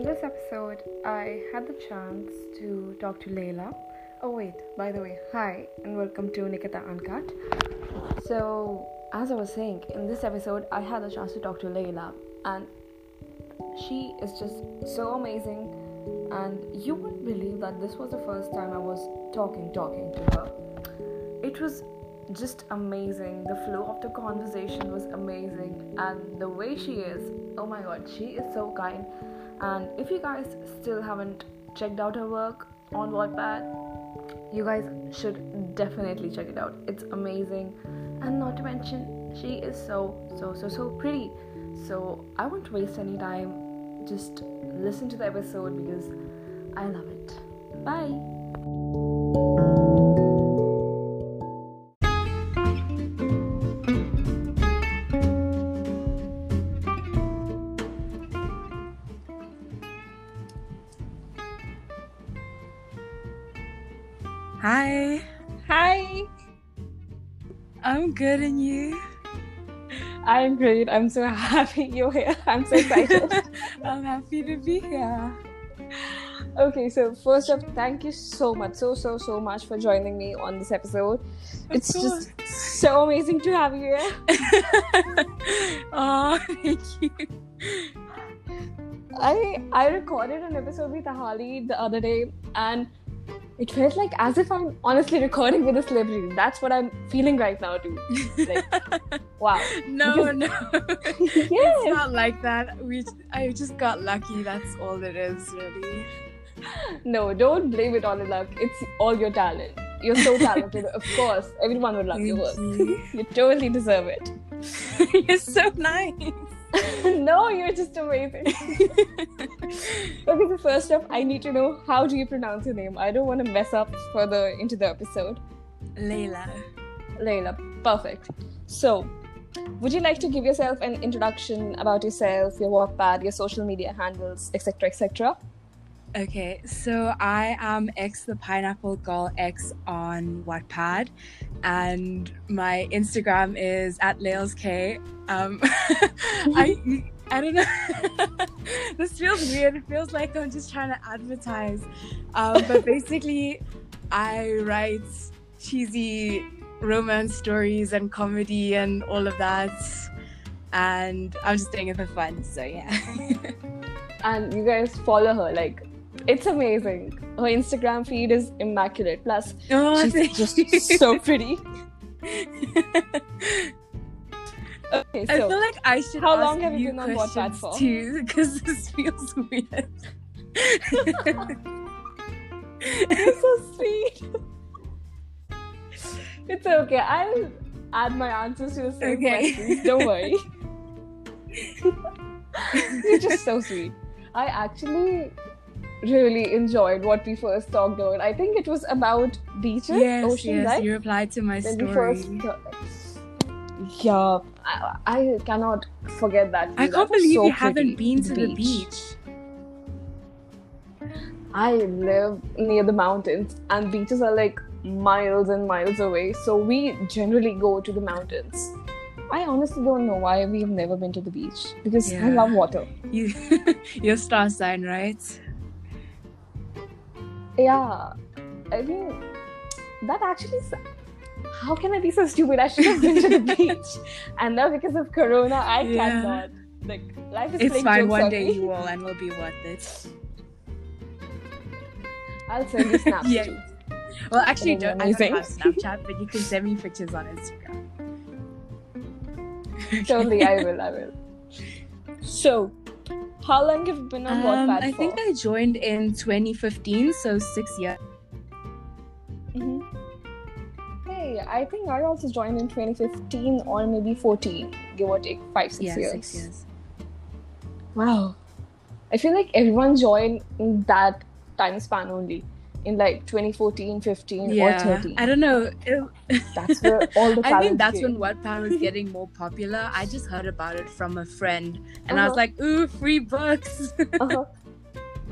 in this episode, I had the chance to talk to Layla. Oh, wait, by the way, hi, and welcome to Nikita Uncut. So, as I was saying, in this episode, I had the chance to talk to Layla, and she is just so amazing. And you wouldn't believe that this was the first time I was talking, talking to her. It was just amazing. The flow of the conversation was amazing, and the way she is, oh my god, she is so kind. And if you guys still haven't checked out her work on Wattpad, you guys should definitely check it out. It's amazing, and not to mention, she is so so so so pretty. So I won't waste any time. Just listen to the episode because I love it. Bye. Great. I'm so happy you're here. I'm so excited. I'm happy to be here. okay, so first off, thank you so much, so so so much for joining me on this episode. it's just so amazing to have you here. oh, thank you. I I recorded an episode with Ahali the other day, and it felt like as if I'm honestly recording with a celebrity. That's what I'm feeling right now, too. Like, wow. No, Because- no. Yes. It's not like that. We I just got lucky. That's all it is, really. No, don't blame it on the luck. It's all your talent. You're so talented. of course, everyone would love your work. You. You totally deserve it. You're so nice. no, you're just amazing. Okay, so first off, I need to know how do you pronounce your name? I don't want to mess up further into the episode. Layla. Layla, perfect. So, would you like to give yourself an introduction about yourself, your Wattpad, your social media handles, etc., etc.? Okay, so I am X the Pineapple Girl X on Wattpad, and my Instagram is at Lails K. Um, I I don't know. this feels weird. It feels like I'm just trying to advertise, um, but basically, I write cheesy romance stories and comedy and all of that, and I'm just doing it for fun. So yeah. And you guys follow her. Like, it's amazing. Her Instagram feed is immaculate. Plus, oh, she's just you. so pretty. Okay, I so feel like I should. how long have you been on questions for? Too, because this feels weird. you're so sweet. it's okay. I'll add my answers to the same Okay. questions. Don't worry. You're just so sweet. I actually really enjoyed what we first talked about. I think it was about beaches, yes, ocean, yes, right? you replied to my when story. first yeah I, I cannot forget that I view. can't believe so you haven't been to the beach. i live near the mountains and beaches are like miles and miles away so we generally go to the mountains i honestly don't know why we've never been to the beach because i love water You, your star sign, right? Yeah i mean that actually how can i be so stupid i should have been to the beach and now because of corona i Yeah. cannot like life is It's fine. One day me. you will, and will be worth it. I'll send you snaps Yeah. too. Well, actually, don't, I don't have Snapchat, but you can send me pictures on Instagram. Totally, I will. I will. So, how long have you been on Um, Wattpad I for? think I joined in 2015, so six years. Mhm. Hey, I think I also joined in 2015 or maybe 14, give or take five, six yeah, years. six years. Wow. I feel like everyone joined in that time span only, in like 2014, 15, or 13. I don't know. That's where all the I think that's came. when Wattpad was getting more popular. I just heard about it from a friend, and I was Uh-huh. like, "Ooh, free books!" Uh-huh.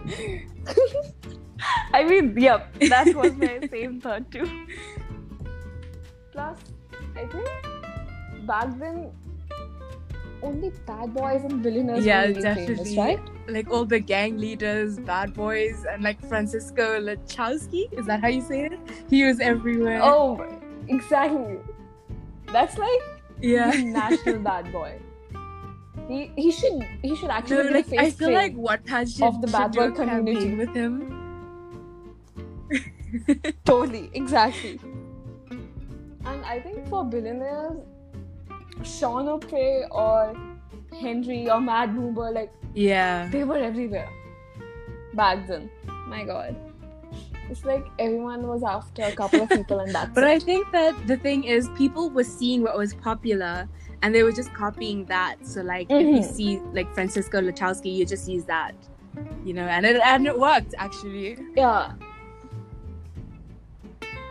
I mean, yep, that was my same thought too. Plus, I think back then only bad boys and billionaires Yeah, really definitely. famous, right? like all the gang leaders, bad boys, and like Francisco Lachowski. Is that how you say it? He was everywhere. Oh, exactly. That's like yeah, national bad boy. He he should he should actually no, like I feel like what has of the bad boy community. with him. Totally, exactly. And I think for billionaires, Sean O'Pry or Henry or Matt Bomer, like Yeah, they were everywhere back then. My God, it's like everyone was after a couple of people, and that's but it. I think that the thing is, people were seeing what was popular. And they were just copying that. So, like, if you Mhm. see like Francisco Lachowski, you just use that, you know. And it and it worked actually. yeah.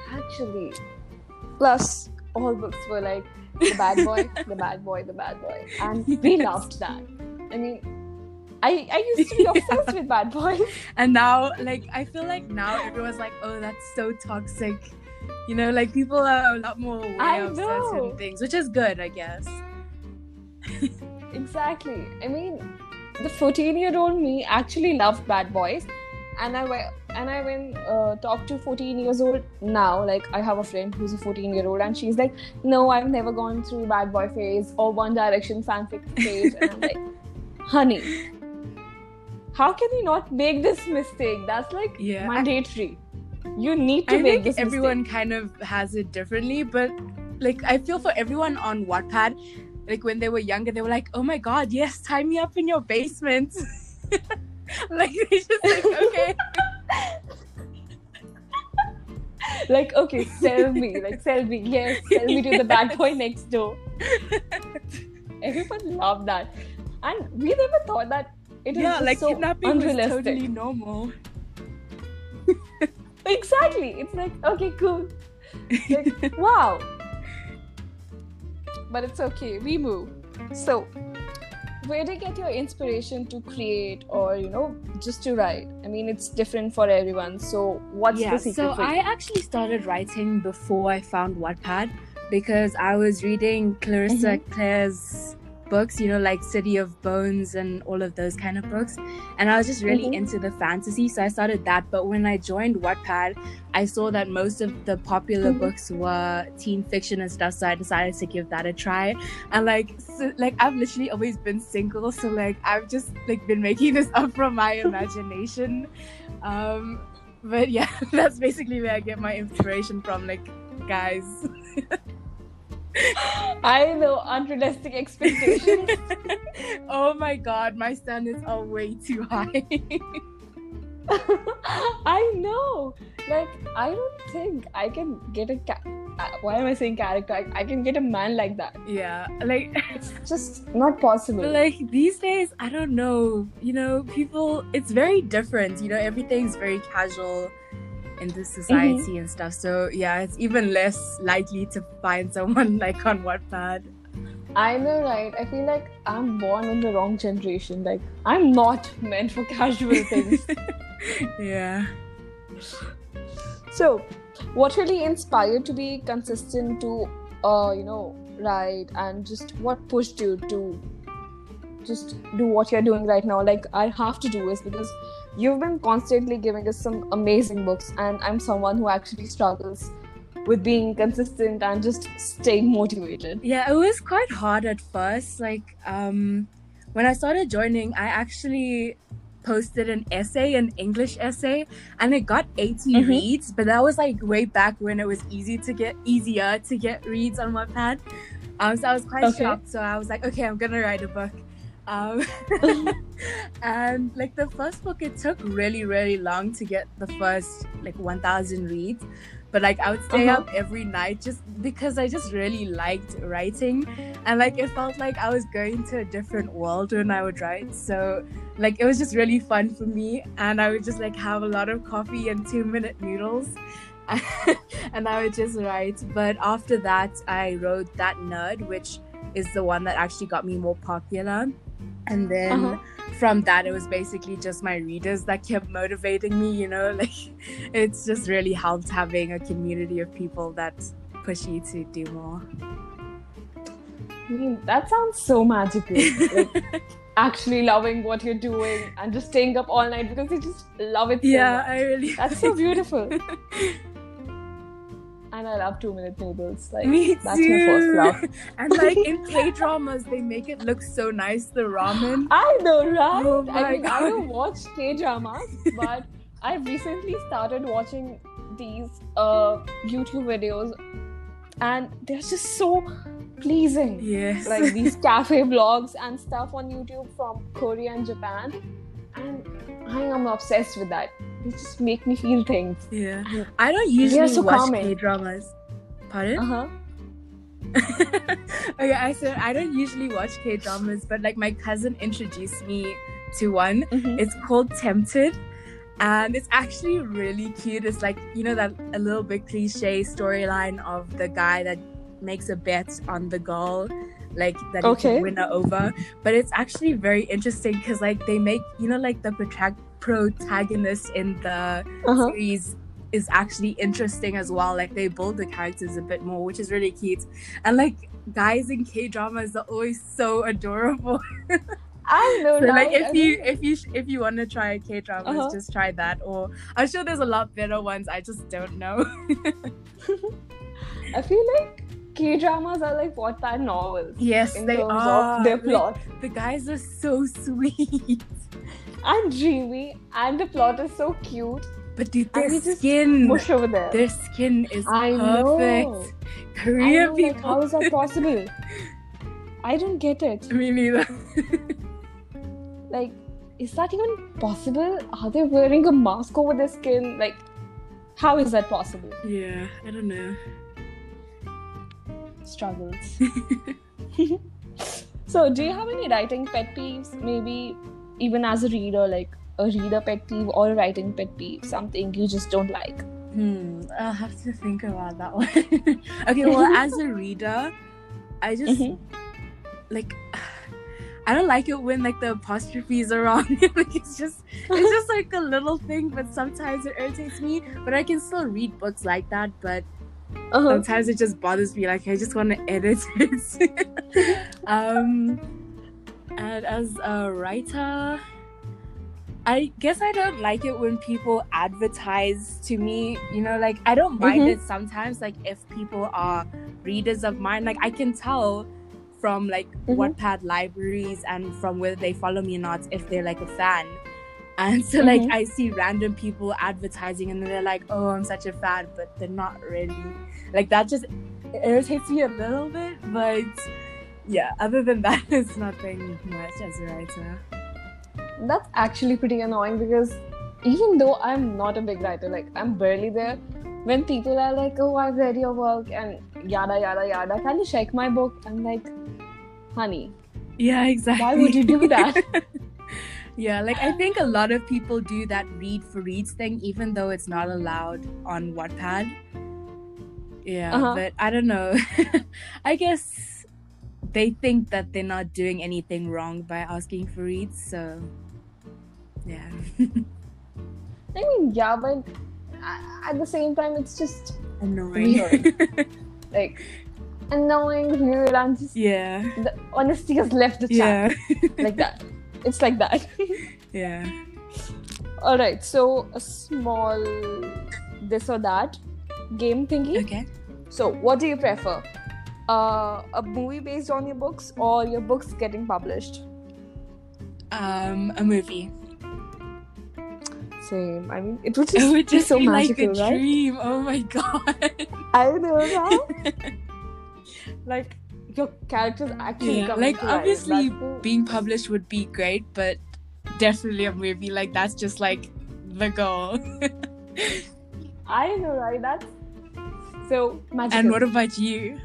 Actually, plus all books were like the bad boy, the bad boy, the bad boy, and we loved that. I mean, I I used to be obsessed with bad boys. And now, like, I feel like now everyone's like, oh, that's so toxic. You know, like people are a lot more aware of certain things, which is good, I guess. Exactly. I mean, the 14 year old me actually loved bad boys. And I went and I went uh, talk to 14 years old now. Like I have a friend who's a 14 year old, and she's like, "No, I've never gone through bad boy phase or One Direction fanfic phase." And I'm like, "Honey, how can you not make this mistake? That's like Yeah. mandatory. You need to I make think this everyone mistake." kind of has it differently, but like I feel for everyone on Wattpad, like when they were younger, they were like, "Oh my god, yes, tie me up in your basement." like they just like okay, Like, okay, sell me, like sell me, yes, sell me to the bad boy next door. Everyone loved that, and we never thought that it yeah, just like so kidnapping was unrealistic. totally normal. Exactly, it's like okay, cool, like wow. But it's okay, we move. So, where do you get your inspiration to create, or you know, just to write? I mean, it's different for everyone. So, what's yeah, the secret so? I actually started writing before I found Wattpad because I was reading Clarissa Mm-hmm. Clare's books, you know, like City of Bones and all of those kind of books. And I was just really Mhm. into the fantasy, so I started that. But when I joined Wattpad, I saw that most of the popular Mhm. books were teen fiction and stuff, so I decided to give that a try. And like, so, like I've literally always been single, so like I've just like been making this up from my imagination. Um, but yeah, that's basically where I get my inspiration from, like guys. I know unrealistic expectations. oh my god, my standards are way too high. I know. Like, I don't think I can get a ca- uh, why am I saying character? I, I can get a man like that. yeah, like It's just not possible. But like these days, I don't know. You know, people, it's very different. You know, everything's very casual in this society and stuff. So yeah, it's even less likely to find someone like on Wattpad. I know, right? I feel like I'm born in the wrong generation. Like, I'm not meant for casual things. yeah. so, what really inspired to be consistent to, uh, you know, write and just what pushed you to just do what you're doing right now? Like, I have to do is because you've been constantly giving us some amazing books, and I'm someone who actually struggles with being consistent and just staying motivated. Yeah, it was quite hard at first. Like, um, when I started joining, I actually posted an essay, an English essay, and it got 80 Mhm. reads. But that was like way back when it was easy to get easier to get reads on Wattpad. Um, so I was quite Okay. shocked. So I was like, okay, I'm gonna write a book. Um, and like the first book, it took really, really long to get the first like 1,000 reads. But like I would stay Uh-huh. up every night just because I just really liked writing, and like it felt like I was going to a different world when I would write. So like it was just really fun for me, and I would just like have a lot of coffee and two minute noodles. and I would just write. But after that, I wrote that nerd, which is the one that actually got me more popular. And then Uh-huh. from that, it was basically just my readers that kept motivating me. You know, like it's just really helped having a community of people that push you to do more. I mean, that sounds so magical. Like, actually loving what you're doing and just staying up all night because you just love it so yeah, much. I really. That's so beautiful. and I love two minute noodles. Like Me that's too. my first love. and like in K dramas, they make it look so nice. The ramen. I know, right? Oh I mean, I don't watch K dramas, but I've recently started watching these uh, YouTube videos, and they're just so pleasing. Yes. Like these cafe vlogs and stuff on YouTube from Korea and Japan, and I am obsessed with that. They just make me feel things. yeah. I don't usually so watch. K dramas. Pardon? Uh huh. okay, I said I don't usually watch K dramas, but like my cousin introduced me to one. Mm-hmm. It's called Tempted. And it's actually really cute. It's like, you know, that a little bit cliche storyline of the guy that makes a bet on the girl, like that he can win her over. But it's actually very interesting because, like, they make, you know, like the protra- protagonist in the Uh-huh. series is actually interesting as well. Like, they build the characters a bit more, which is really cute. And, like, guys in K dramas are always so adorable. I know, So like if you if you if you want to try K dramas, Uh-huh. just try that. Or I'm sure there's a lot better ones. I just don't know. I feel like K dramas are like Wattpad novels. yes, they are. their Like, plot. the guys are so sweet, and dreamy, and the plot is so cute. but dude, their skin, Mush over there. their skin is I perfect. know. Know, people. like, how is that possible? I don't get it. Me neither. Like, is that even possible? Are they wearing a mask over their skin? Like, how is that possible? yeah, I don't know. Struggles. so, do you have any writing pet peeves? Maybe even as a reader, like a reader pet peeve or a writing pet peeve, something you just don't like. Hmm, I'll have to think about that one. okay, well, as a reader, I just Mhm. like I don't like it when like the apostrophes are wrong. like it's just it's just like a little thing, but sometimes it irritates me. But I can still read books like that. But Uh-huh. sometimes it just bothers me. Like I just want to edit it. um, and as a writer, I guess I don't like it when people advertise to me. You know, like I don't mind Mhm. it sometimes. Like if people are readers of mine, like I can tell from like Mhm. Wattpad libraries and from whether they follow me or not if they're like a fan. And so like Mhm. I see random people advertising and they're like, "Oh, I'm such a fan," but they're not really. Like that just irritates me a little bit, but yeah. Other than that, it's nothing much as a writer. That's actually pretty annoying because even though I'm not a big writer, like I'm barely there, when people are like, "Oh, I've read your work," and yada yada yada, can you check my book? I'm like, honey, Yeah, exactly. why would you do that? yeah, like I think a lot of people do that read for reads thing, even though it's not allowed on Wattpad. Yeah, Uh-huh. but I don't know. I guess they think that they're not doing anything wrong by asking for reads, so yeah. I mean, yeah, but at the same time, it's just Annoying. like annoying, weird, and just yeah. the honesty has left the chat. Yeah. like that. It's like that. yeah. All right, so a small this or that game thingy. Okay. So, what do you prefer? Uh, a movie based on your books or your books getting published? Um, a movie. Same. I mean, it would just, It would be so be like a right? dream. Oh my god. I know, right? like your characters actually Yeah, like life. obviously That's being published would be great, but definitely a movie like that's just like the goal. I know, right? That's so magical. and what about you?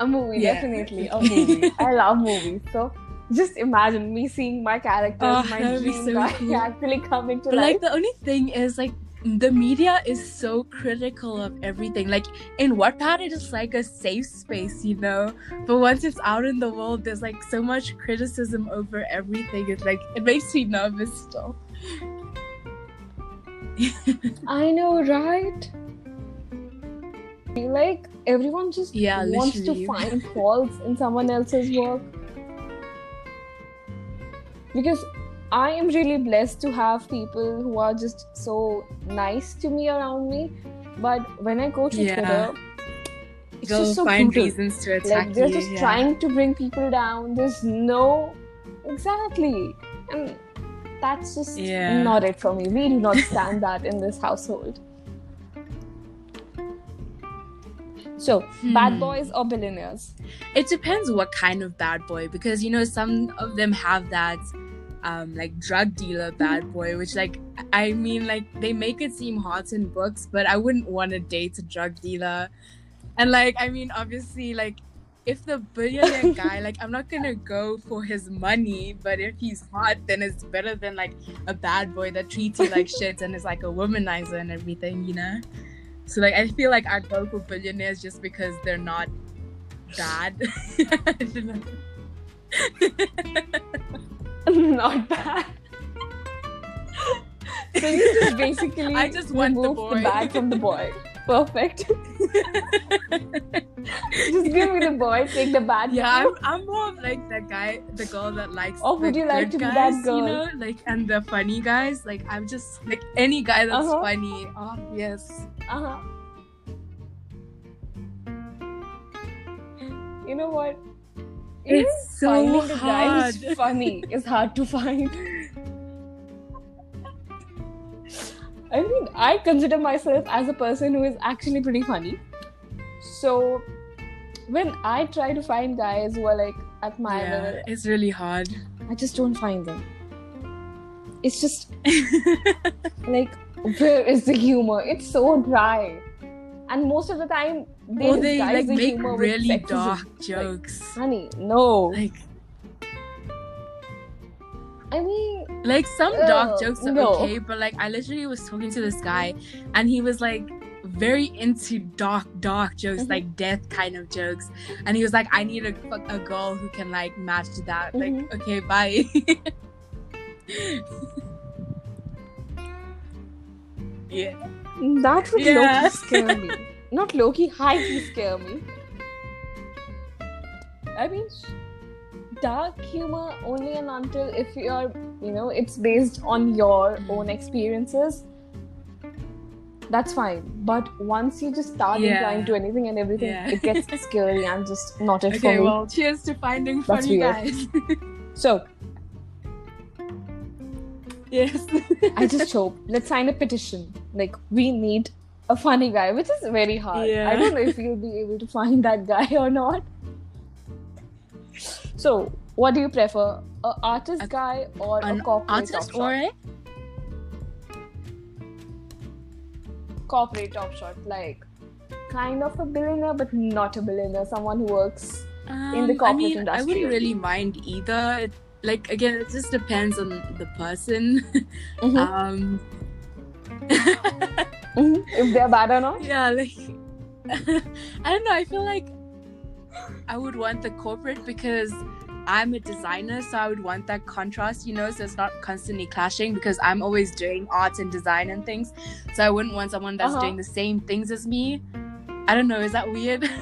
A movie, Yeah. definitely a movie. I love movies. So just imagine me seeing my characters, Oh, my dream so guy cool. actually coming to But life. like the only thing is like the media is so critical of everything. Like in Wattpad, it is like a safe space, you know. But once it's out in the world, there's like so much criticism over everything. It's like it makes me nervous still. I know, right? Like everyone just Yeah, wants literally. to find faults in someone else's work. because I am really blessed to have people who are just so nice to me around me. But when I go to Yeah. Twitter, it's They'll just so find brutal. reasons to attack Like they're you. just yeah. trying to bring people down. There's no exactly, and that's just Yeah. not it for me. We do not stand that in this household. So, bad Hmm. boys or billionaires? It depends what kind of bad boy, because you know some of them have that, um, like drug dealer bad boy, which like I mean like they make it seem hot in books, but I wouldn't want to date a drug dealer, and like I mean obviously like. If the billionaire guy, like, I'm not gonna go for his money, but if he's hot, then it's better than like a bad boy that treats you like shit and is like a womanizer and everything, you know? So, like, I feel like I'd go for billionaires just because they're not bad. I not bad. so you just basically I just want the boy. bad from the boy. Perfect. just give me the boy, take the bad. yeah, I'm, I'm more of like that guy, the girl that likes. Or would you like to be guys, that girl? You know, like and the funny guys. Like I'm just like any guy that's Uh-huh. funny. Oh yes. Uh-huh. You know what? Even It's so finding the guy hard. who's funny is hard to find. I mean, I consider myself as a person who is actually pretty funny. So, when I try to find guys who are like at my yeah, level, it's really hard. I just don't find them. It's just like, where is the humor? It's so dry. And most of the time, oh, they, or they like the make really dark jokes. Honey, no. Like I mean, like some dark jokes are no. okay, but like I literally was talking to this guy and he was like very into dark, dark jokes, Mhm. like death kind of jokes. And he was like, I need a a girl who can like match that. Mhm. Like, okay, bye. yeah. that would Yeah. low-key scare me. Not low-key, high-key scare me. I mean, dark humor only and until if you're, you know, it's based on your own Mm. experiences. That's fine. But once you just start Yeah. implying to anything and everything, Yeah. it gets scary and just not it for Okay, me. well, cheers to finding That's funny weird. guys. So yes. I just hope. Let's sign a petition. Like we need a funny guy, which is very hard. Yeah. I don't know if you'll be able to find that guy or not. So, what do you prefer? A artist A- guy or a An corporate artist or a Corporate top shot, like kind of a billionaire, but not a billionaire. Someone who works. In the Um, corporate I mean, I wouldn't really mind either. It, like again, it just depends on the person. Mhm. um, Mhm. If they're bad or not. yeah, like I don't know. I feel like I would want the corporate because I'm a designer, so I would want that contrast, you know, so it's not constantly clashing because I'm always doing art and design and things. So I wouldn't want someone that's Uh-huh. doing the same things as me. I don't know. Is that weird?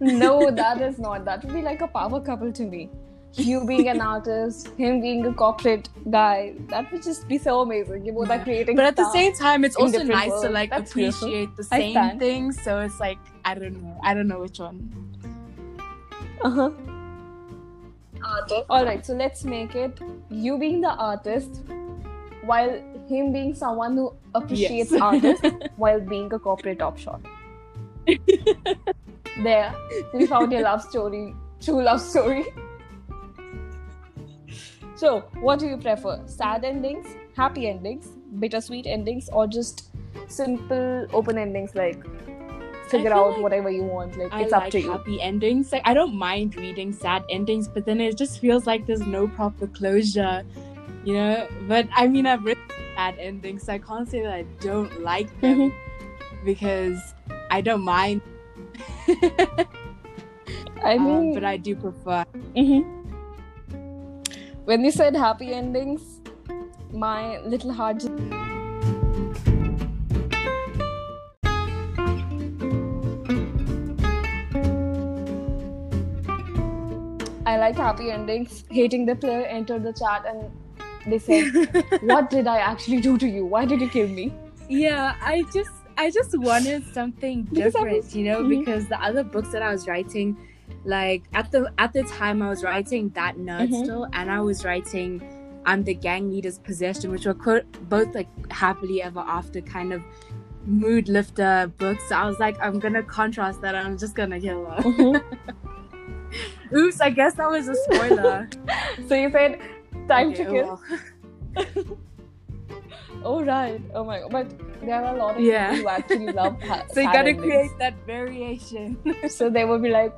No, that is not. That would be like a power couple to me. You being an artist, him being a corporate guy. That would just be so amazing. You both are creating. but at the same time it's also different nice to like That's beautiful. appreciate the same stand. things so it's like i don't know i don't know which one Uh-huh. All right, so let's make it you being the artist, while him being someone who appreciates Yes. artists, while being a corporate top shot. there, we found your love story, true love story. So, what do you prefer? Sad endings, happy endings, bittersweet endings, or just simple open endings like figure out like whatever you want? Like I it's like up to you. happy endings like i don't mind reading sad endings but then it just feels like there's no proper closure you know but i mean i've written sad endings so i can't say that i don't like them Mm-hmm. because i don't mind I um, mean, but i do prefer Mhm. When you said happy endings, my little heart just. I like happy endings. Hating the player entered the chat and they said, "What did I actually do to you? Why did you kill me?" Yeah, I just I just wanted something different, was- you know, Mhm. because the other books that I was writing, like at the at the time I was writing that nerd Mhm. still, and I was writing I'm the gang leader's possession, which were quote, both like happily ever after kind of mood lifter books. So I was like, I'm gonna contrast that. And I'm just gonna kill her. Mhm. Oops, I guess that was a spoiler. so you said, "Time Okay, to kill." well. Oh right. Oh my god. But there are a lot of Yeah. people who actually love ha- So you gotta endings. create that variation. So they will be like,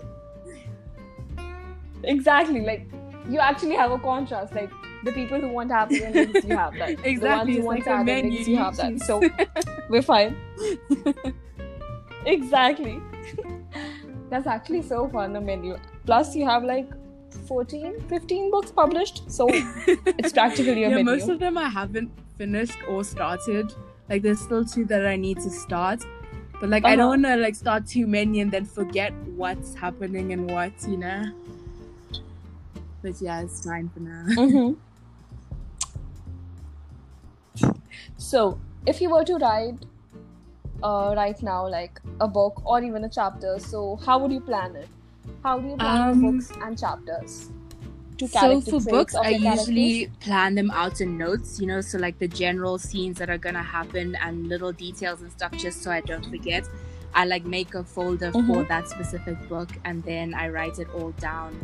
exactly. Like you actually have a contrast. Like the people who want happy endings, you have that. exactly The ones who it's want like sad endings, you have that. So we're fine. exactly. That's actually so fun. The menu. Plus, you have like 14, 15 books published. So it's practically a yeah, menu. most of them I haven't finished or started. Like there's still two that I need to start. But like I don't Uh-huh. wanna like start too many and then forget what's happening and what, you know. But yeah, it's fine for now. Mhm. So, if you were to write uh, right now, like a book or even a chapter, so how would you plan it? How do you plan Um, books and chapters? To So for books, I characters? usually plan them out in notes, you know, so like the general scenes that are gonna happen and little details and stuff, just so I don't forget. I like make a folder for Mhm. that specific book, and then I write it all down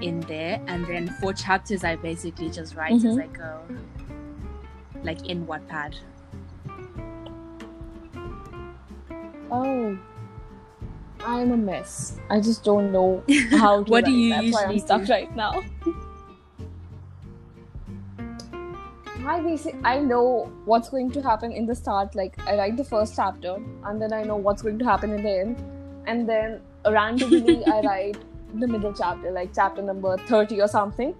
in there. And then four chapters, I basically just write as Mhm. I go, like in Wattpad. Oh, I'm a mess. I just don't know how to What do you That's why I'm usually stuck do? right now. I basic I know what's going to happen in the start. Like I write the first chapter, and then I know what's going to happen in the end, and then randomly I write the middle chapter, like chapter number thirty or something,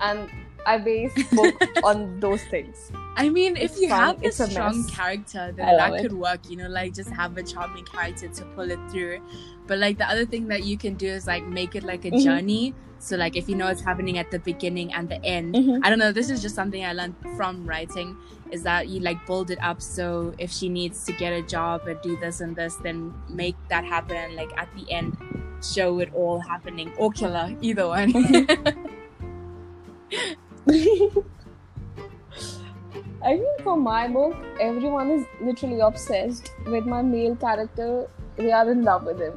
and I base book on those things. I mean, if you fun, have a it's a strong mess. character, then that it. could work, you know, like just have a charming character to pull it through. But like the other thing that you can do is like make it like a Mhm. journey. So like if you know what's happening at the beginning and the end. Mhm. I don't know, this is just something I learned from writing is that you like build it up so if she needs to get a job and do this and this, then make that happen like at the end show it all happening or kill her, either one. I mean, for my book, everyone is literally obsessed with my male character. They are in love with him.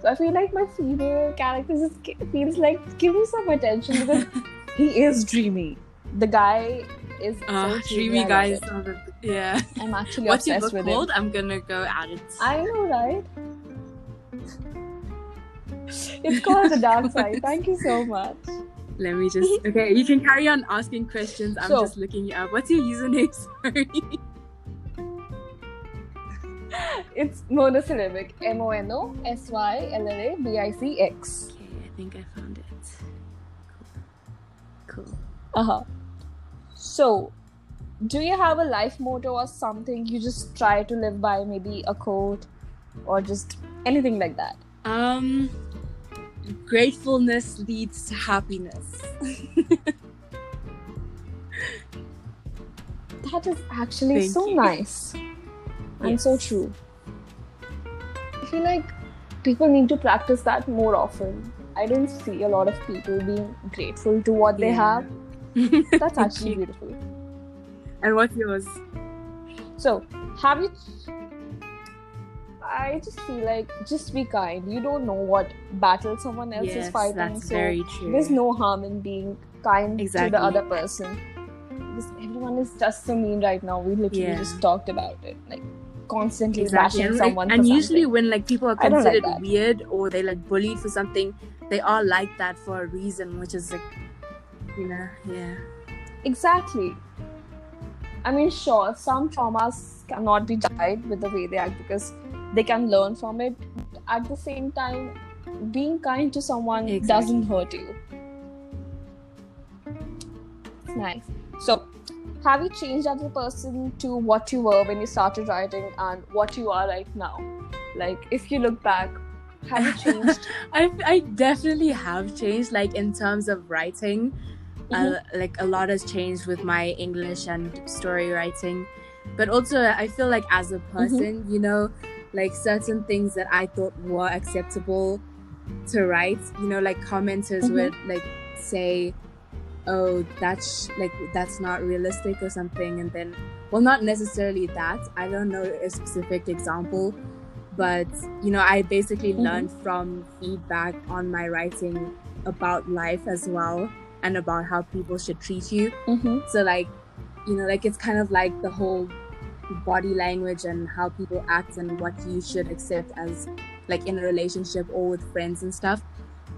So I feel like my female character just feels like give me some attention because he is dreamy. The guy is uh, so dreamy dreamy. I guys. it. are the- Yeah. I'm actually What's your book with called? him. I'm gonna go at it. I know, right? It's called The Dark Side. Thank you so much. Let me just. Okay, you can carry on asking questions. I'm So- just looking you up. What's your username? Sorry. It's monosyllabic. M O N O S Y L L A B I C X. Okay, I think I found it. Cool. Cool. Uh huh. So, do you have a life motto or something you just try to live by? Maybe a quote or just anything like that? Um, gratefulness leads to happiness. That is actually Thank so you. nice and so true. I feel like people need to practice that more often. I don't see a lot of people being grateful to what they have. That's actually beautiful. And what's yours? So, have you? I just feel like just be kind. You don't know what battle someone else is fighting, that's so very true. there's no harm in being kind to the other person. Because everyone is just so mean right now. We literally Yeah. just talked about it, like constantly exactly. bashing And, someone. and usually, something. when like people are don't like considered weird or they like bullied for something, they are like that for a reason, which is like, you know, yeah. exactly. I mean, sure, some traumas cannot be died with the way they act because they can learn from it. At the same time, being kind to someone Exactly. doesn't hurt you. It's nice. So, have you changed as a person to what you were when you started writing and what you are right now? Like, if you look back, have you changed? I I definitely have changed, like in terms of writing. Mhm. Uh, like a lot has changed with my English and story writing, but also I feel like as a person, you know, like certain things that I thought were acceptable to write, you know, like commenters Mhm. would like say, "Oh, that's like that's not realistic" or something, and then, well, not necessarily that. I don't know a specific example, but you know, I basically Mhm. learned from feedback on my writing about life as well and about how people should treat you. Mm-hmm. So like, you know, like it's kind of like the whole body language and how people act and what you should accept as like in a relationship or with friends and stuff.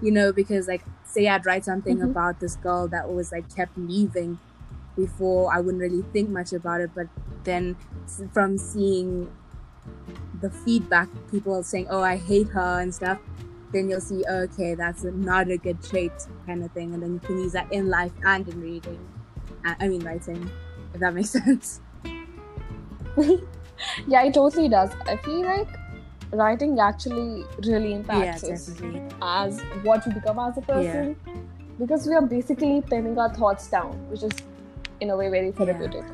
You know, because like say I'd write something Mhm. about this girl that was like kept leaving before I wouldn't really think much about it, but then from seeing the feedback, people saying, "Oh, I hate her" and stuff, then you'll see, oh, okay, that's not a good trait, kind of thing, and then you can use that in life and in reading. I mean, writing, if that makes sense. Yeah, it totally does. I feel like writing actually really impacts us as what we become as a person because we are basically penning our thoughts down, which is in a way very therapeutic.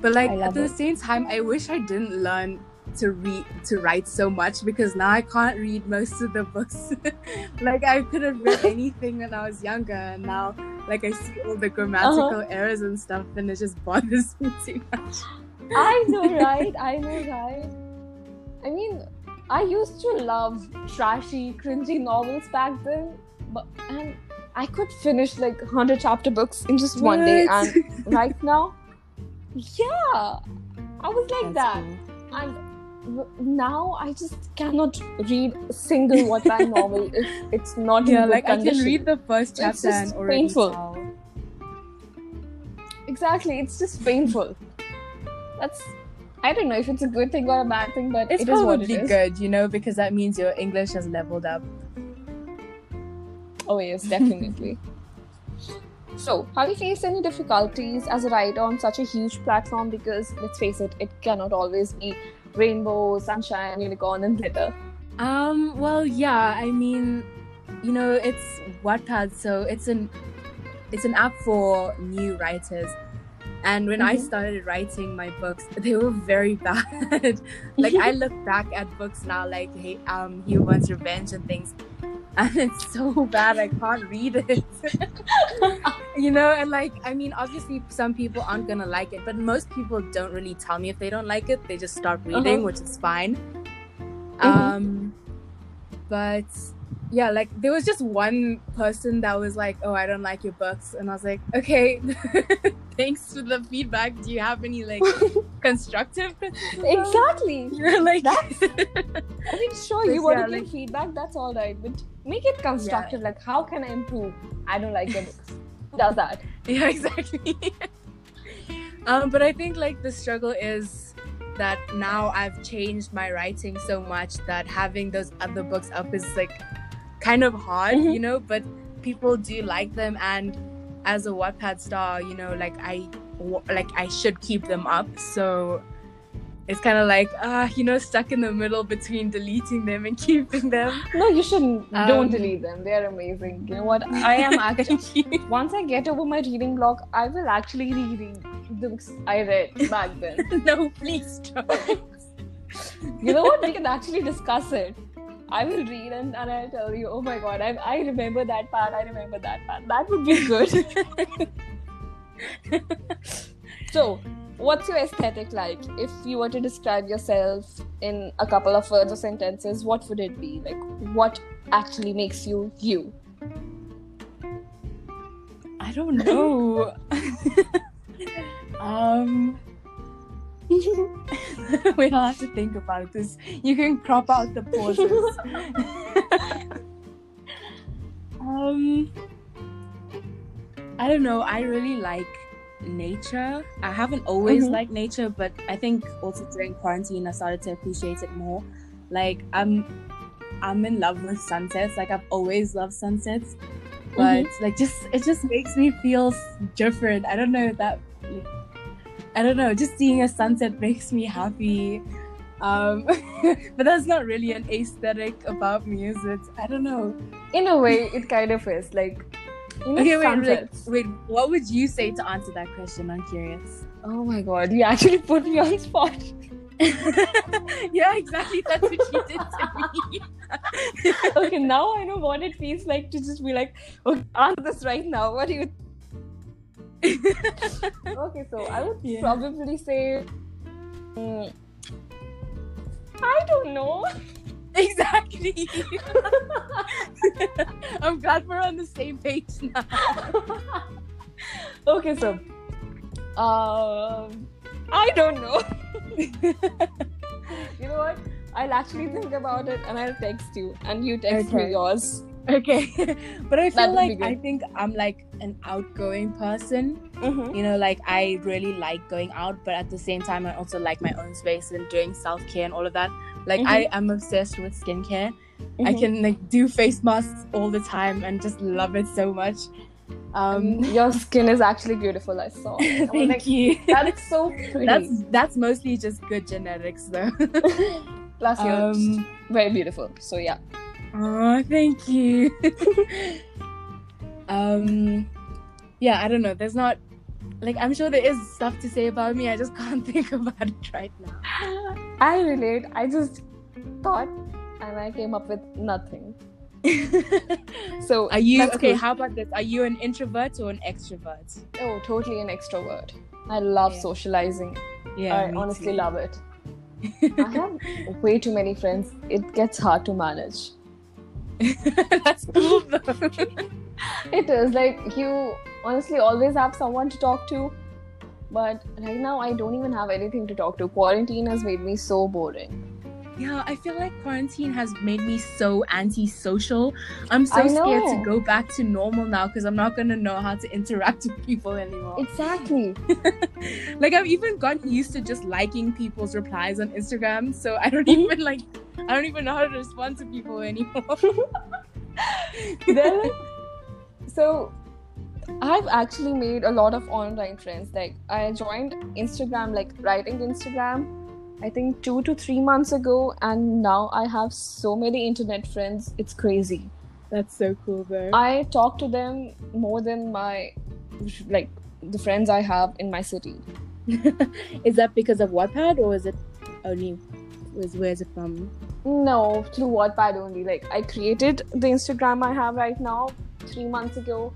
But like at the it. same time, I wish I didn't learn to read to write so much because now I can't read most of the books. like I could have read anything when I was younger, and now like I see all the grammatical Uh-huh. errors and stuff, and it just bothers me too much. I know, right? I know, right? I mean, I used to love trashy, cringy novels back then, but and I could finish like hundred chapter books in just one day. And right now, yeah, I was like That's that. cool. And now I just cannot read a single Wattpad novel if it's not in Yeah, good like I can read the first It's chapter just and already painful. Exactly, it's just painful. That's I don't know if it's a good thing or a bad thing, but It's it probably it is. good, you know, because that means your English has leveled up. Oh yes, definitely. so, have you faced any difficulties as a writer on such a huge platform? Because let's face it, it cannot always be rainbow, sunshine, unicorn, and glitter. Um, well, yeah, I mean, you know, it's Wattpad, so it's an it's an app for new writers. And when I Mhm. started writing my books, they were very bad. like I look back at books now, like hey, um, He Wants Revenge and things, and it's so bad I can't read it. you know, and like I mean, obviously some people aren't gonna like it, but most people don't really tell me if they don't like it. They just start reading, Uh-huh. which is fine. Mhm. Um, but yeah, like there was just one person that was like, "Oh, I don't like your books," and I was like, "Okay, thanks for the feedback. Do you have any like constructive criticism?" exactly. You're like, I mean, sure, But you want yeah, to give like- feedback, that's all right, but make it constructive. Like, how can I improve? I don't like your books. Does that? yeah, exactly. um, but I think like the struggle is that now I've changed my writing so much that having those other books up is like kind of hard, Mhm. you know. But people do like them, and as a Wattpad star, you know, like I like I should keep them up. So it's kind of like ah, you know, stuck in the middle between deleting them and keeping them. No, you shouldn't. Um, don't delete them. They're amazing. You know what? I am actually. Once I get over my reading block, I will actually reread the books I read back then. no, please don't. You know what? We can actually discuss it. I will read and, and I'll tell you, oh my god, I, I remember that part, I remember that part. That would be good. so, what's your aesthetic like? If you were to describe yourself in a couple of words or sentences, what would it be? Like, what actually makes you you? I don't know. um. Wait, don't have to think about this. You can crop out the pauses. um. I don't know. I really like nature. I haven't always Mhm. liked nature, but I think also during quarantine, I started to appreciate it more. Like I'm, I'm in love with sunsets. Like I've always loved sunsets, but like just it just makes me feel different. I don't know if that. Like, I don't know. Just seeing a sunset makes me happy. Um, but that's not really an aesthetic about it? I don't know. In a way, it kind of is. Like, you know, Okay, wait, like, wait. What would you say to answer that question? I'm curious. Oh my god, you actually put me on spot. yeah, exactly. That's what you did to me. okay, now I know what it feels like to just be like, okay, answer this right now. What do you? okay, so I would Yeah. probably say, mm, I don't know. exactly. I'm glad we're on the same page now. okay, so, um, I don't know. you know what? I'll actually think about it and I'll text you, and you text Okay. me yours. Okay, but I feel like. I think I'm like an outgoing person. Mm-hmm. You know, like I really like going out, but at the same time, I also like my own space and doing self care and all of that. Like I am obsessed with skincare. Mm-hmm. I can like do face masks all the time and just love it so much. Um, your skin is actually beautiful. I saw. I thank like, you. That is so pretty. That's that's mostly just good genetics, though. Plus, you're um, very beautiful. So yeah. Oh, thank you. um, yeah, I don't know. There's not like I'm sure there is stuff to say about me. I just can't think about it right now. I relate. I just thought, and I came up with nothing. So Are you okay? cool. How about this? Are you an introvert or an extrovert? Oh, totally an extrovert. I love Yeah. socializing. Yeah, I honestly too. love it. I have way too many friends. It gets hard to manage. That's cool though. It is like you honestly always have someone to talk to. But right now, I don't even have anything to talk to. Quarantine has made me so boring. Yeah, I feel like quarantine has made me so antisocial. I'm so scared to go back to normal now because I'm not gonna know how to interact with people anymore. Exactly. like I've even gotten used to just liking people's replies on Instagram, so I don't Mhm. even like I don't even know how to respond to people anymore. then so i've actually made a lot of online friends like i joined instagram like writing instagram i think two to three months ago and now i have so many internet friends it's crazy That's so cool though. i talk to them more than my like the friends i have in my city is that because of Wattpad or is it only was where is it from? no through wattpad only like i created the instagram i have right now three months ago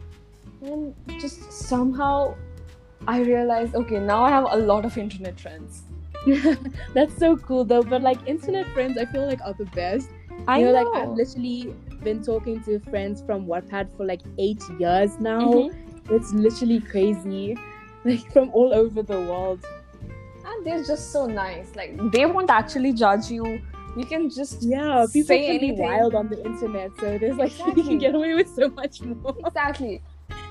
and just somehow i realized okay now i have a lot of internet friends That's so cool though. But like internet friends, I feel like are the best. i you know, know, like I've literally been talking to friends from Wattpad for like eight years now. Mhm. It's literally crazy. Like from all over the world. and they're just so nice like they won't actually judge you you can just Yeah, people Say can be anything. wild on the internet, so there's like you can get away with so much more. exactly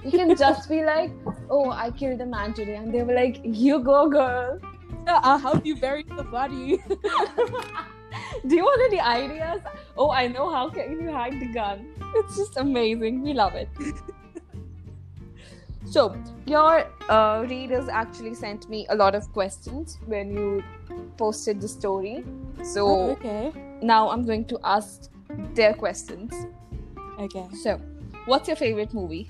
you can just be like oh i killed a man today and they were like you go girl I'll help you bury the body. do you want any ideas? Oh i know how can you hide the gun. It's just amazing. We love it. So your uh, readers actually sent me a lot of questions when you posted the story. So Oh, okay. now i'm going to ask their questions. Okay. so what's your favorite movie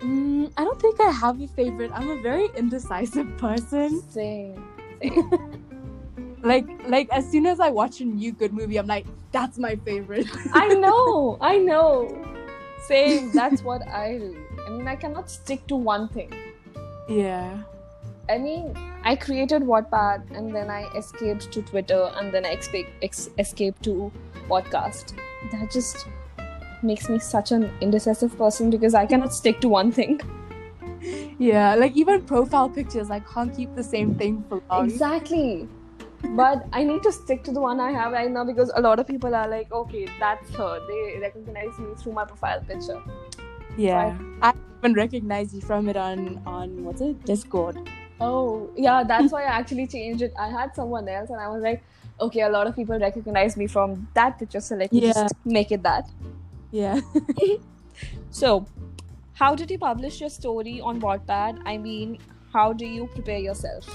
Mm, I don't think I have a favorite. I'm a very indecisive person. same Same. Like, like as soon as I watch a new good movie, I'm like, that's my favorite. i know i know same that's what i do i mean i cannot stick to one thing yeah. I mean, I created Wattpad and then I escaped to Twitter and then I expe- ex- escaped to podcast. That just makes me such an indecisive person because I cannot stick to one thing. Yeah, like even profile pictures, I can't keep the same thing for long. Exactly. But I need to stick to the one I have right now because a lot of people are like, okay, that's her. They recognize me through my profile picture. Yeah, I even recognize you from it on on what's it Discord. Oh, yeah, that's why I actually changed it. I had someone else and I was like, okay, a lot of people recognize me from that picture, so let me Yeah. just make it that. Yeah. So, how did you publish your story on Wattpad? I mean, how do you prepare yourself?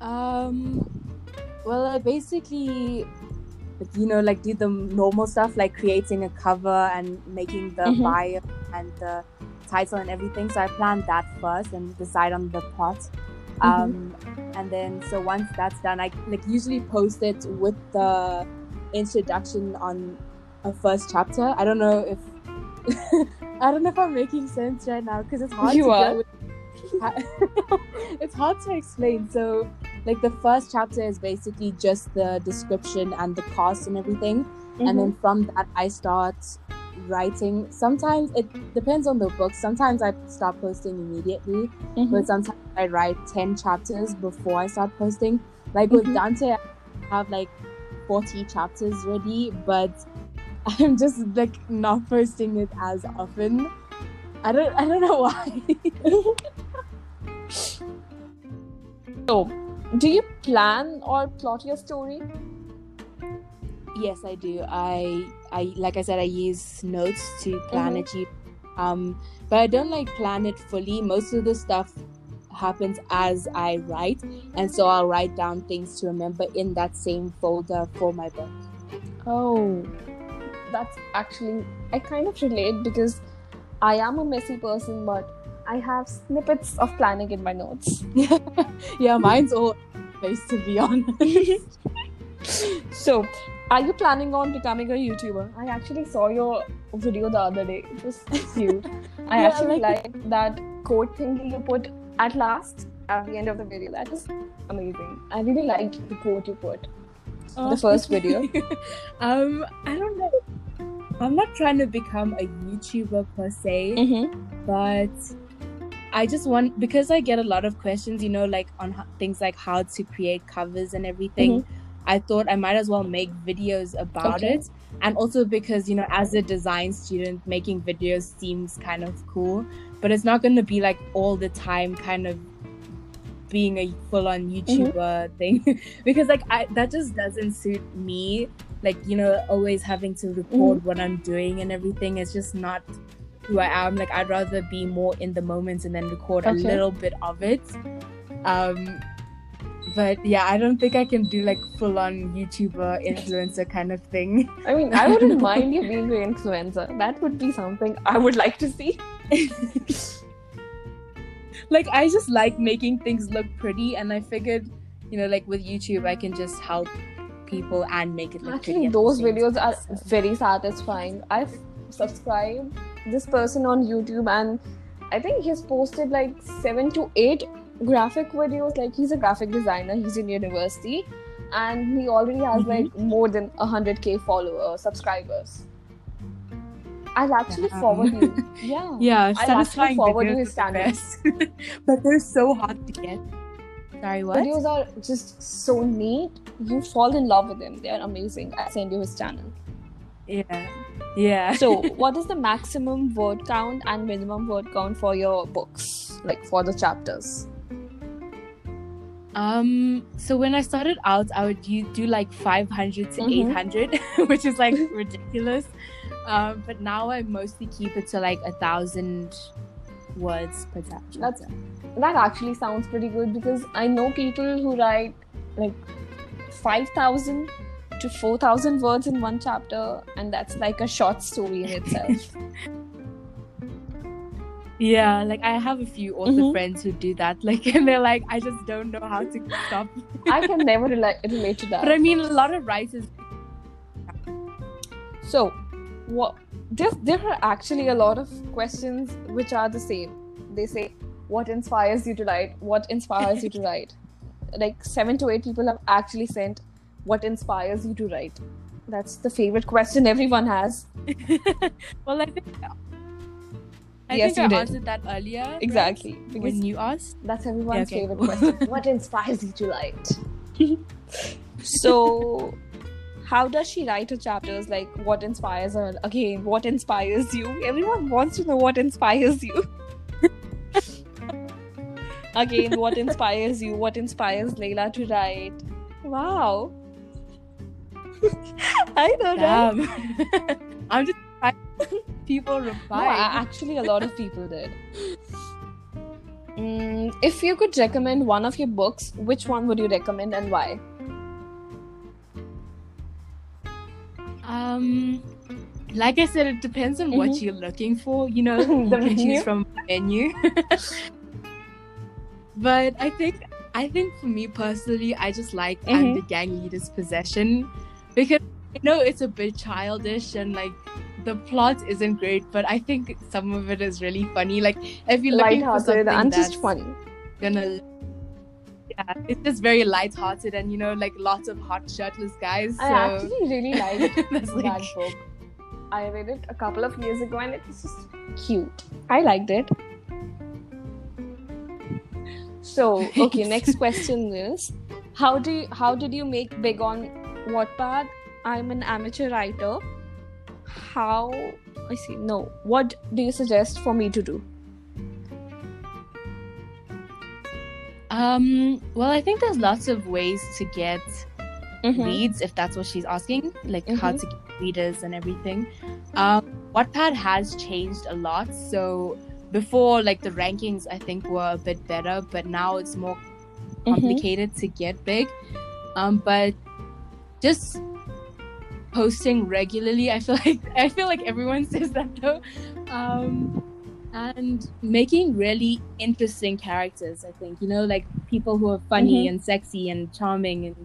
Um, well, I basically, you know, like do the normal stuff like creating a cover and making the Mhm. bio and the title and everything. So I planned that first and decide on the plot. Um, and then so once that's done, I like usually post it with the introduction on a first chapter. I don't know if I don't know if I'm making sense right now because it's hard You to are. with it's hard to explain. So, like the first chapter is basically just the description and the cast and everything, and then from that I start writing. Sometimes it depends on the book. Sometimes I start posting immediately, Mhm. but sometimes I write ten chapters before I start posting. Like with Mhm. Dante, I have like forty chapters ready, but I'm just like not posting it as often. I don't I don't know why. so, do you plan or plot your story? Yes, I do. I I like I said, I use notes to plan Mhm. it. Um, but I don't like plan it fully. Most of the stuff happens as I write, and so I'll write down things to remember in that same folder for my book. Oh, that's actually I kind of relate because I am a messy person, but I have snippets of planning in my notes. yeah, mine's all based to be honest. So, are you planning on becoming a YouTuber? I actually saw your video the other day. It was cute. I Yeah, actually like like that quote thing you put at last at the end of the video. That was amazing. I really liked the quote you put. Oh, The first video. um, I don't know. I'm not trying to become a YouTuber per se. Mm-hmm. but I just want because I get a lot of questions, you know, like on things like how to create covers and everything. I thought I might as well make videos about Okay. it, and also because you know, as a design student, making videos seems kind of cool, but it's not going to be like all the time, kind of being a full-on YouTuber thing, because like I that just doesn't suit me. Like you know, always having to record what I'm doing and everything is just not who I am. Like I'd rather be more in the moment and then record a little bit of it. Um but yeah, I don't think I can do like full on YouTuber influencer kind of thing. I mean, I wouldn't mind you being an influencer. That would be something I would like to see. like I just like making things look pretty and I figured, you know, like with YouTube I can just help people and make it look pretty. Actually, the those videos time, are so. very satisfying. I've subscribed this person on YouTube, and I think he's posted like seven to eight graphic videos. Like he's a graphic designer. He's in university, and he already has Mhm. like more than hundred k followers, subscribers. I'll actually Damn. forward you. Yeah. Yeah, I'll satisfying actually forward you videos his is the but they're so hard to get. Sorry, what? Videos are just so neat. You fall in love with them. They are amazing. I'll send you his channel. Yeah. Yeah. So, what is the maximum word count and minimum word count for your books, like for the chapters? Um, so when I started out, I would u- do like 500 to Mhm. 800, which is like ridiculous. Um, but now I mostly keep it to like a thousand words per chapter. That's-. That actually sounds pretty good because I know people who write like 5,000 to 4,000 words in one chapter, and that's like a short story in itself. Yeah, like I have a few author Mhm. friends who do that. Like, and they're like, I just don't know how to stop. I can never rela- relate to that. but I mean, a lot of writers. So, what there, there are actually a lot of questions which are the same. They say, What inspires you to write? What inspires you to write? Like, seven to eight people have actually sent, What inspires you to write? That's the favorite question everyone has. well, I think. I Yes, think you I did. answered that earlier. right? Exactly. Because When you asked. that's everyone's Yeah, okay. favorite question. what inspires you to write? so, how does she write her chapters? Like, what inspires her? Again, what inspires you? Everyone wants to know what inspires you. Again, what inspires you? What inspires Layla to write? Wow. I don't know. I'm just trying people reply. a- actually, a lot of people did. Mm, if you could recommend one of your books, which one would you recommend and why? Um, like I said, it depends on what Mhm. you're looking for. You know, you The can choose from menu. but I think, I think for me personally, I just like Mhm. "And the Gang Leader's Possession" because I know it's a bit childish and like the plot isn't great, but I think some of it is really funny. Like if you're looking for something and that's just funny. gonna. Yeah, it's just very light-hearted and you know, like lots of hot shirtless guys. So I actually really liked that's like book. I read it a couple of years ago and it was just cute. I liked it. So, okay, next question is how do you, how did you make big on Wattpad? I'm an amateur writer. How I see. No. What do you suggest for me to do? Um, well, I think there's lots of ways to get Mhm. reads if that's what she's asking, like how Mhm. to get readers and everything. Um, Wattpad has changed a lot. So before, like the rankings, I think were a bit better, but now it's more Mm-hmm. complicated to get big. Um, but just posting regularly, I feel like I feel like everyone says that though. Um, and making really interesting characters, I think you know, like people who are funny Mhm. and sexy and charming, and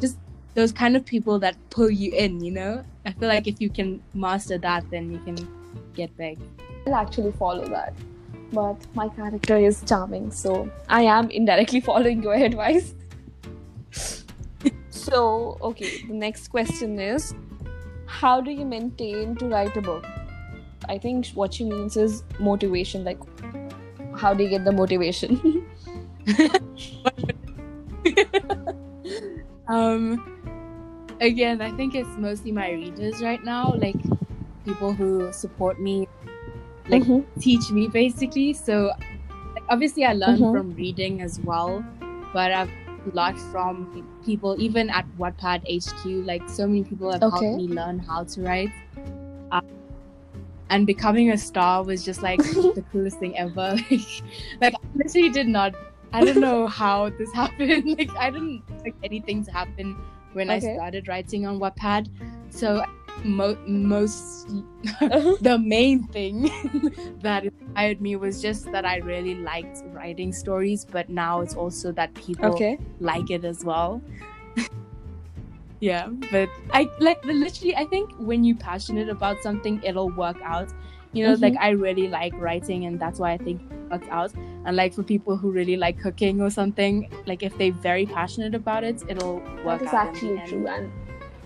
just those kind of people that pull you in. You know, I feel like if you can master that, then you can get big. I'll actually follow that. But my character is charming, so I am indirectly following your advice. so, okay, the next question is How do you maintain to write a book? I think what she means is motivation. Like, how do you get the motivation? um again i think it's mostly my readers right now like people who support me like Mhm. teach me basically so like, obviously i learned Mhm. from reading as well but i've learned from people even at wattpad hq like so many people have Okay. helped me learn how to write um, and becoming a star was just like the coolest thing ever. Like, like i literally did not i don't know how this happened. Like i didn't expect anything to happen when i started writing on wattpad. So mo- most uh-huh. the main thing that inspired me was just that I really liked writing stories, but now it's also that people okay. like it as well. Yeah, but I like literally. I think when you're passionate about something, it'll work out. You know, Mhm. like I really like writing, and that's why I think it works out. And like for people who really like cooking or something, like if they're very passionate about it, it'll work That is out. actually true and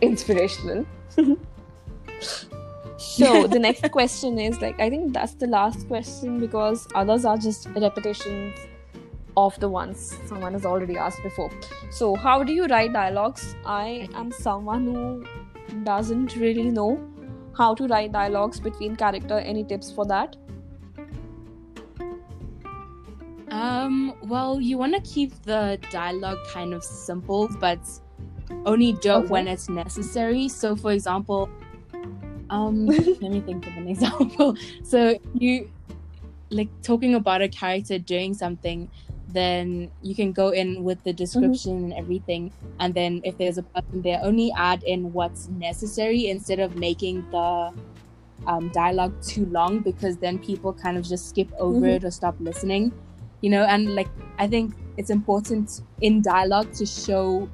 inspirational. so the next question is like I think that's the last question because others are just repetitions of the ones someone has already asked before. So how do you write dialogues? I am someone who doesn't really know how to write dialogues between character. Any tips for that? Um, well, you want to keep the dialogue kind of simple, but only joke Okay. when it's necessary. So, for example, um, let me think of an example. So, you like talking about a character doing something, then you can go in with the description and everything, and then if there's a person there, only add in what's necessary instead of making the um, dialogue too long because then people kind of just skip over Mhm. it or stop listening you know and like i think it's important in dialogue to show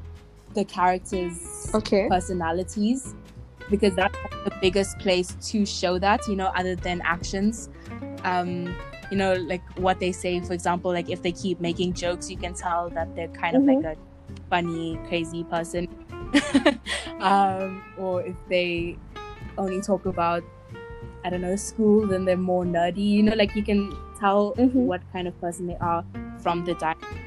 the characters Okay. personalities because that's the biggest place to show that you know other than actions um you know like what they say for example like if they keep making jokes you can tell that they're kind of like a funny crazy person um or if they only talk about i don't know school then they're more nerdy you know like you can tell Mhm. what kind of person they are from the dialogue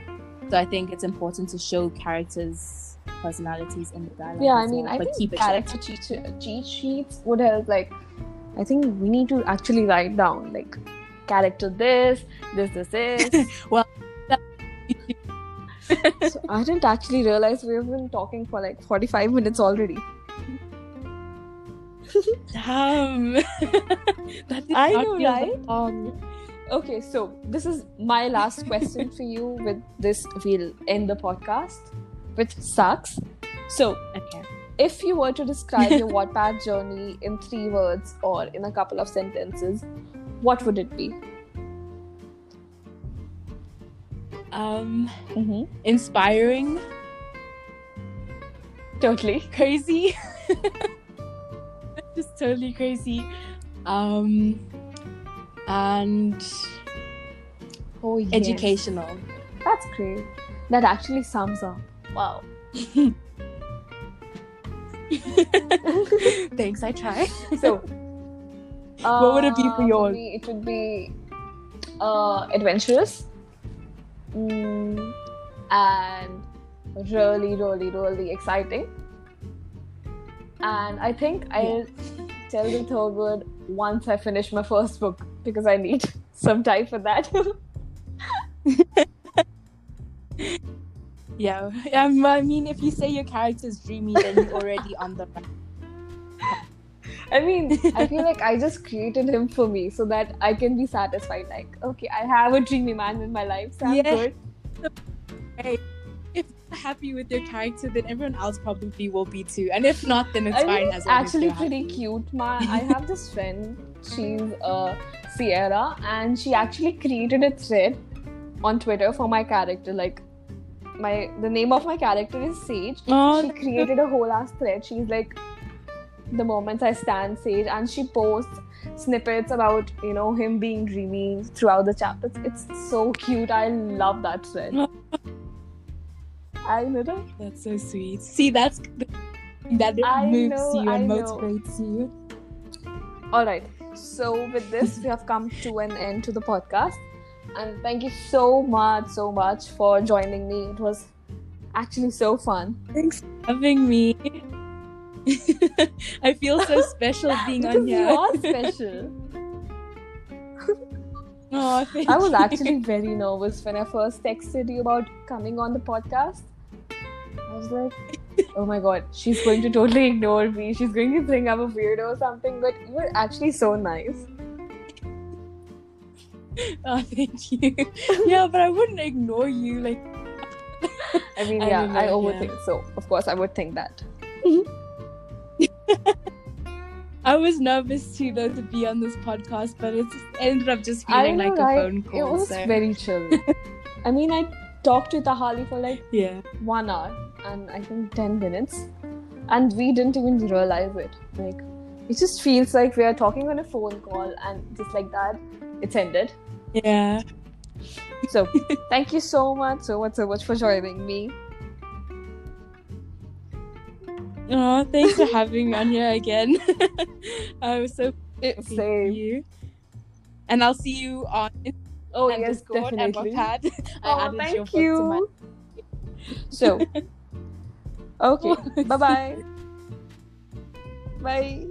so i think it's important to show characters personalities in the dialogue Yeah, I mean, well, I think keep it character cheat, cheat sheets would help. Like, I think we need to actually write down like character this, this, this, this. Well, so I didn't actually realize we've been talking for like forty-five minutes already. Damn. that I know, right? long. Okay, so this is my last question for you. With this, we'll end the podcast, which sucks. So, Okay. if you were to describe your Wattpad journey in three words or in a couple of sentences, what would it be? Um, Mm-hmm. inspiring, Totally. crazy. Just totally crazy. Um, and Oh, yes. educational. That's great. That actually sums up. Wow. Thanks, I try. So, What would it be for uh, yours? it would be uh, adventurous mm, and really, really, really exciting. And I think I'll tell the third word once I finish my first book because I need some time for that. Yeah. Um, I mean, if you say your character's dreamy, then you're already on the. I mean, I feel like I just created him for me so that I can be satisfied. Like, okay, I have a dreamy man in my life, so I'm Yeah. good. If you're happy with your character, then everyone else probably will be too. And if not, then it's I fine mean, as it's long as actually pretty happy. cute. My, I have this friend. She's uh, Sierra, and she actually created a thread on Twitter for my character. Like, my the name of my character is Sage. Oh, she created a whole ass thread. She's like, the moments I stand Sage, and she posts snippets about you know him being dreamy throughout the chapters. It's so cute. I love that thread. I know. That's so sweet. See, that's that I moves know, you and motivates you. All right. So with this, we have come to an end to the podcast, and thank you so much, so much for joining me. It was actually so fun. Thanks for having me. I feel so special being on here. You are special. Oh, thank I was you. actually very nervous when I first texted you about coming on the podcast. I was like, oh my god, she's going to totally ignore me. She's going to think I'm a weirdo or something. But you were actually so nice. Oh, thank you. Yeah, but I wouldn't ignore you. Like, I mean, yeah, don't know, I yeah. overthink. So, of course, I would think that. I was nervous too, though, to be on this podcast, but it ended up just feeling know, like a phone call. It was so, very chill. I mean, I talked to Tahali for like yeah. one hour and I think 10 minutes, and we didn't even realize it. Like, it just feels like we are talking on a phone call, and just like that, it's ended. Yeah. So, thank you so much, so much, so much for joining me. Oh, thanks for having me on here again. I was so It's same. you. And I'll see you on Oh, and yes, Discord and definitely. I Oh, thank book to my you. So, okay, bye-bye. Bye.